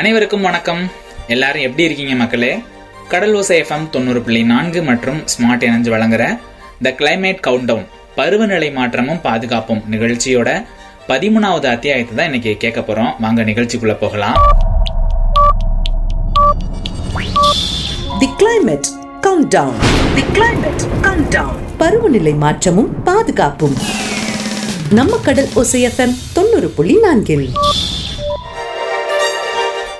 அனைவருக்கும் வணக்கம். எல்லாரும் எப்படி இருக்கீங்க மக்களே? கடல் ஓசை எஃப்எம் தொண்ணூறு புள்ளி நான்கு மற்றும் ஸ்மார்ட் எனர்ஜி வழங்குற த கிளைமேட் கவுண்டவுன் பருவநிலை மாற்றமும் பாதுகாப்பும் நிகழ்ச்சியோட பதிமூணாவது அத்தியாயத்தை தான் இன்னைக்கு கேட்க போறோம். வாங்க நிகழ்ச்சிக்குள்ள போகலாம். The climate countdown the climate countdown பருவநிலை மாற்றமும் பாதுகாப்பும். நம்ம கடல் ஒசைஎஃப்எம் தொண்ணூறு புள்ளி நான்கில்.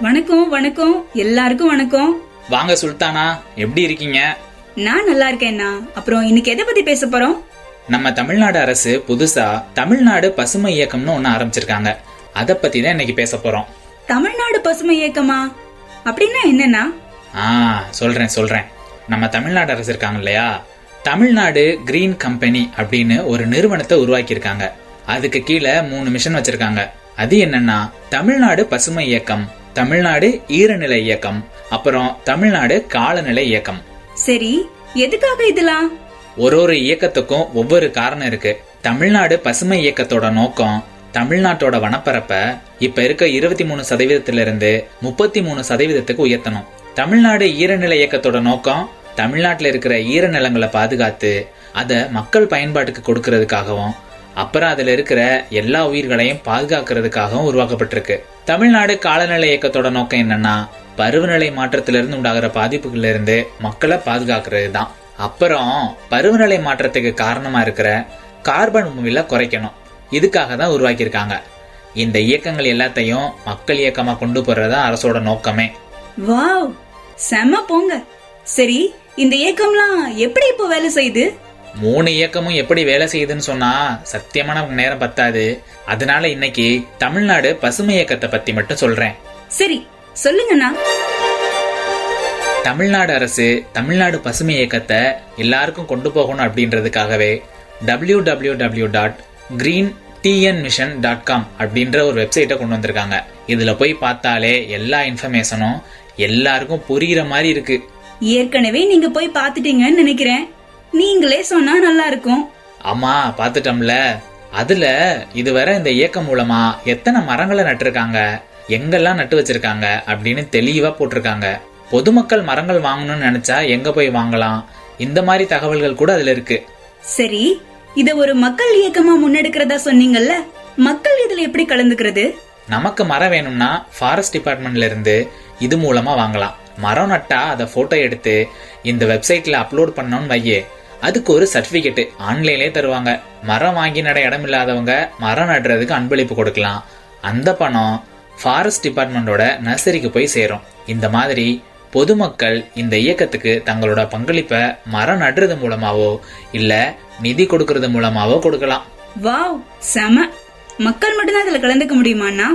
வணக்கம் வணக்கம். எல்லாருக்கும் வணக்கம். வாங்க சுல்தானா எப்படி இருக்கீங்க? நான் நல்லா இருக்கேன்னா அப்புறம் இன்னைக்கு எதை பத்தி பேச போறோம்? நம்ம தமிழ்நாடு அரசு புதுசா தமிழ்நாடு பசுமை இயக்கம்னு ஒன்று ஆரம்பிச்சிருக்காங்க. அதை பத்தி தான் இன்னைக்கு பேச போறோம். தமிழ்நாடு பசுமை இயக்கமா? அப்படின்னா என்னன்னா? ஆ சொல்றேன் சொல்றேன். நம்ம தமிழ்நாடு அரசு இருக்காங்க இல்லையா? தமிழ்நாடு கிரீன் கம்பெனி அப்படின்னு ஒரு நிறுவனத்தை உருவாக்கியிருக்காங்க. அதுக்கு கீழே மூணு மிஷன் வச்சிருக்காங்க. அது என்னன்னா தமிழ்நாடு பசுமை இயக்கம். தமிழ்நாடு ஈரநிலை இயக்கம் அப்புறம் தமிழ்நாடு காலநிலை இயக்கம். சரி எதுக்காக இதெல்லாம்? ஒரு ஒரு இயக்கத்துக்கும் ஒவ்வொரு காரணம் இருக்கு. தமிழ்நாடு பசுமை இயக்கத்தோட நோக்கம் தமிழ்நாட்டோட வனப்பரப்ப இப்ப இருக்க இருபத்தி மூணு சதவீதத்திலிருந்து முப்பத்தி மூணு சதவீதத்துக்கு உயர்த்தணும். தமிழ்நாடு ஈரநிலை இயக்கத்தோட நோக்கம் தமிழ்நாட்டில் இருக்கிற ஈரநிலங்களை பாதுகாத்து அதை மக்கள் பயன்பாட்டுக்கு கொடுக்கறதுக்காகவும் அப்புறம் அதில் இருக்கிற எல்லா உயிர்களையும் பாதுகாக்கிறதுக்காகவும் உருவாக்கப்பட்டிருக்கு. தமிழ்நாடு காலநிலை இயக்கத்தோட நோக்கம் என்னன்னா பருவநிலை மாற்றத்திலிருந்து உண்டாகிற பாதிப்புகளிலிருந்து மக்களை பாதுகாக்கிறது தான் அப்புறம் பருவநிலை மாற்றத்துக்கு காரணமாக இருக்கிற கார்பன் உமிழ குறைக்கணும். இதுக்காக தான் உருவாக்கியிருக்காங்க. இந்த இயக்கங்கள் எல்லாத்தையும் மக்கள் இயக்கமாக கொண்டு போறதா அரசோட நோக்கமே. வாவ்! செம போங்க. சரி இந்த இயக்கம்லாம் எப்படி இப்போ வேலை செய்யுது? மூணு இயக்கமும் எப்படி வேலை செய்யுதுன்னு சொன்னா சத்தியமா நமக்கு நேரம் பத்தாது. அதனால இன்னைக்கு தமிழ்நாடு பசுமை இயக்கத்தை பத்தி மட்டும் சொல்றேன். சரி சொல்லுங்கண்ணா. தமிழ்நாடு அரசு தமிழ்நாடு பசுமை இயக்கத்தை எல்லாருக்கும் கொண்டு போகணும் அப்படின்றதுக்காகவே W W W dot green TN mission dot com அப்படின்ற ஒரு வெப்சைட்டை கொண்டு வந்திருக்காங்க. இதில் போய் பார்த்தாலே எல்லா இன்ஃபர்மேஷனும் எல்லாருக்கும் புரிகிற மாதிரி இருக்கு. ஏற்கனவே நீங்க போய் பார்த்துட்டீங்கன்னு நினைக்கிறேன். நீங்களே சொன்னா நல்லா இருக்கும் ஆமா பார்த்துட்டோம்ல அதுல இதுவரை இந்த இயக்கம் மூலமா எத்தனை மரங்களை நட்டிருக்காங்க எங்கெல்லாம் நட்டு வச்சிருக்காங்க அப்படின்னு தெளிவா போட்டிருக்காங்க. பொதுமக்கள் மரங்கள் வாங்கணும்னு நினைச்சா எங்க போய் வாங்கலாம்? இந்த மாதிரி தகவல்கள் கூட அதுல இருக்கு. சரி இத ஒரு மக்கள் இயக்கமா முன்னெடுக்கிறதா சொன்னீங்கல்ல? மக்கள் இதுல எப்படி கலந்துக்கிறது? நமக்கு மரம் வேணும்னா ஃபாரஸ்ட் டிபார்ட்மெண்ட்ல இருந்து இது மூலமா வாங்கலாம். மரம் நட்டா அதை போட்டோ எடுத்து இந்த வெப்சைட்ல அப்லோட் பண்ணோம்னு வையே அதுக்கு ஒரு சர்டிபிகேட் ஆன்லைன்லயே தருவாங்க. மரம் வாங்கி நட இடம் இல்லாதவங்க மரம் நடுறதுக்கு அன்பளிப்பு கொடுக்கலாம். அந்த பணம் ஃபாரஸ்ட் டிபார்ட்மெண்டோட நர்சரிக்கு போய் சேரும். இந்த மாதிரி பொதுமக்கள் இந்த இயக்கத்துக்கு தங்களோட பங்களிப்பை மரம் நடுறது மூலமாவோ இல்ல நிதி கொடுக்கறது மூலமாவோ கொடுக்கலாம். வாவ் செம. மக்கள் மட்டும்தான் இதுல கலந்துக்க முடியுமாண்ணா?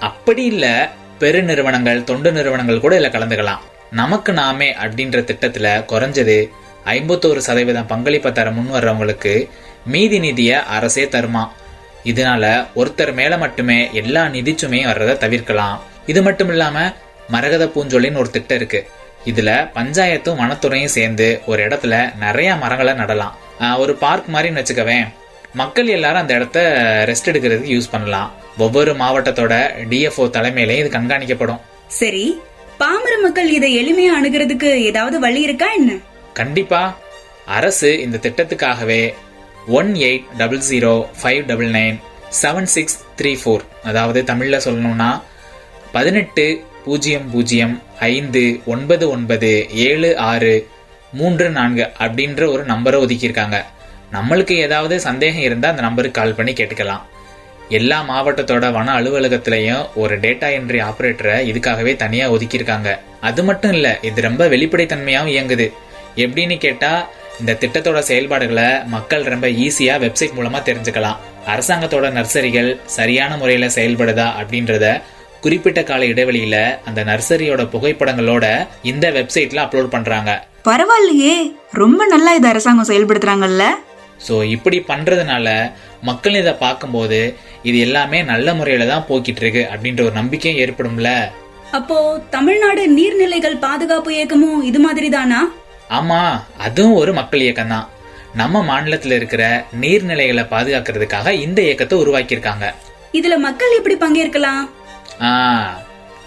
அப்படி இல்ல பெருநிறுவனங்கள் தொண்டு நிறுவனங்கள் கூட இதுல கலந்துக்கலாம். நமக்கு நாமே அப்படின்ற திட்டத்துல குறைஞ்சது ஐம்பத்தோரு சதவீதம் பங்களிப்பை தர முன் வர்றவங்களுக்கு மீதி நிதியை அரசே தருமா? இதனால ஒருத்தர் மேல மட்டுமே எல்லா நிதிச்சுமையும் வர்றதை தவிர்க்கலாம். இது மட்டும் இல்லாம மரகத பூஞ்சொலின்னு ஒரு திட்டம் இருக்கு. இதுல பஞ்சாயத்தும் வனத்துறையும் சேர்ந்து ஒரு இடத்துல நிறைய மரங்களை நடலாம். ஒரு பார்க் மாதிரின்னு வச்சுக்கவேன். மக்கள் எல்லாரும் அந்த இடத்த ரெஸ்ட் எடுக்கிறதுக்கு யூஸ் பண்ணலாம். ஒவ்வொரு மாவட்டத்தோட டிஎஃப்ஓ தலைமையிலையும் இது கண்காணிக்கப்படும். சரி பாமர மக்கள் இதை எளிமையா அணுகிறதுக்கு ஏதாவது வழி இருக்கா என்ன? கண்டிப்பா அரசு இந்த திட்டத்துக்காகவே one eight double zero five double nine seven six three four அதாவது தமிழில் சொல்லணும்னா பதினெட்டு பூஜ்ஜியம் பூஜ்ஜியம் ஐந்து ஒன்பது ஒன்பது ஏழு ஆறு மூன்று நான்கு அப்படின்ற ஒரு நம்பரை ஒதுக்கியிருக்காங்க. நம்மளுக்கு ஏதாவது சந்தேகம் இருந்தால் அந்த நம்பருக்கு கால் பண்ணி கேட்டுக்கலாம். எல்லா மாவட்டத்தோட வன அலுவலகத்திலையும் ஒரு டேட்டா என்ட்ரி ஆப்ரேட்டரை இதுக்காகவே தனியாக ஒதுக்கியிருக்காங்க. அது மட்டும் இல்லை இது ரொம்ப வெளிப்படைத்தன்மையாகவும் இயங்குது. எப்படின்னு கேட்டால் இந்த திட்டத்தோட செயல்பாடுகளை மக்கள் ரொம்ப ஈஸியாக வெப்சைட் மூலமாக தெரிஞ்சுக்கலாம். அரசாங்கத்தோட நர்சரிகள் சரியான முறையில் செயல்படுதா அப்படின்றத குறிப்பிட்ட கால இடைவெளியில அந்த நர்சரியோட புகைப்படங்களோட இந்த வெப்சைட்ல அப்லோட் பண்றாங்க. பரவாயில்லையே ரொம்ப நல்லா இது அரசாங்கம் செயல்படுத்துறாங்கல்ல? ஸோ இப்படி பண்றதுனால மக்கள் இதை பார்க்கும்போது இது எல்லாமே நல்ல முறையில தான் போக்கிட்டு இருக்கு அப்படின்ற ஒரு நம்பிக்கையும் ஏற்படும்ல? அப்போ தமிழ்நாடு நீர்நிலைகள் பாதுகாப்பு இயக்கமும் இது மாதிரி தானா ஆமா அதுவும் ஒரு மக்கள் இயக்கம் தான் நம்ம மாநிலத்தில் இருக்கிற நீர்நிலைகளை பாதுகாக்கிறதுக்காக இந்த இயக்கத்தை உருவாக்கியிருக்காங்க. இதுல மக்கள் எப்படி பங்கேற்கலாம்?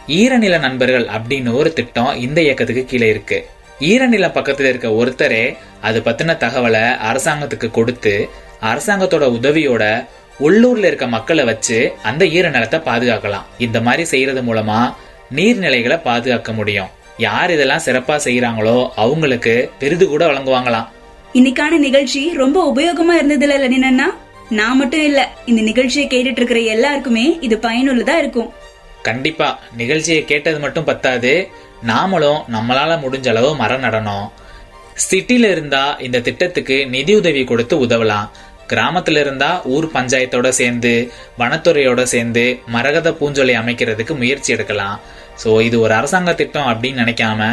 ஈரநில நண்பர்கள் அப்படின்னு ஒரு திட்டம் இந்த இயக்கத்துக்கு கீழே இருக்கு. ஈரநில பக்கத்துல இருக்க ஒருத்தரே அது பத்தின தகவலை அரசாங்கத்துக்கு கொடுத்து அரசாங்கத்தோட உதவியோட உள்ளூர்ல இருக்க மக்களை வச்சு அந்த ஈரநிலத்தை பாதுகாக்கலாம். இந்த மாதிரி செய்யறது மூலமா நீர்நிலைகளை பாதுகாக்க முடியும். யார் இதெல்லாம் சிறப்பா செய்யறாங்களோ அவங்களுக்கு விருது கூட வழங்குவாங்களாம். இன்னைக்கான நிகழ்ச்சி ரொம்ப உபயோகமா இருந்ததுல லெனினா நான் மட்டும் இல்ல இந்த நிகழ்ச்சியை கேட்டுட்டு இருக்கிற எல்லாருக்குமே இது பயனுள்ளதா இருக்கும். கண்டிப்பா நிகழ்ச்சியை கேட்டது மட்டும் பத்தாது. நாமளும் நம்மளால முடிஞ்ச அளவு மரம் நடணும். சிட்டில இருந்தா இந்த திட்டத்துக்கு நிதி உதவி கொடுத்து உதவலாம். கிராமத்துல இருந்தா ஊர் பஞ்சாயத்தோட சேர்ந்து வனத்துறையோட சேர்ந்து மரகத பூஞ்சொலை அமைக்கிறதுக்கு முயற்சி எடுக்கலாம். ஸோ இது ஒரு அரசாங்க திட்டம் அப்படின்னு நினைக்காம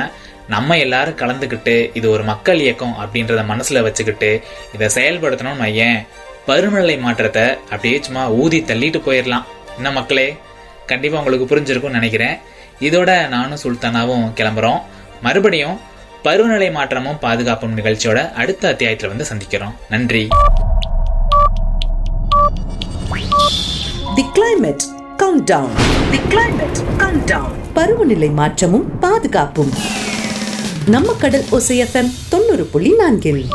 நம்ம எல்லாரும் கலந்துக்கிட்டு இது ஒரு மக்கள் இயக்கம் அப்படின்றத மனசில் வச்சுக்கிட்டு இதை செயல்படுத்தணும்னு ஏன் பருவநிலை மாற்றத்தை அப்படியே சும்மா ஊதி தள்ளிட்டு போயிடலாம் என்ன மக்களே? கண்டிப்பாக உங்களுக்கு புரிஞ்சிருக்கும்னு நினைக்கிறேன். இதோட நானும் சுல்தானாவும் கிளம்புறோம். மறுபடியும் பருவநிலை மாற்றமும் பாதுகாப்பும் நிகழ்ச்சியோட அடுத்த அத்தியாயத்தில் வந்து சந்திக்கிறோம். நன்றி. The climate count down the climate count down பருவநிலை மாற்றமும் பாதுகாப்பும். நம்ம கடல் ஒசைஎஃப்எம் தொண்ணூறு புள்ளி நான்கில்.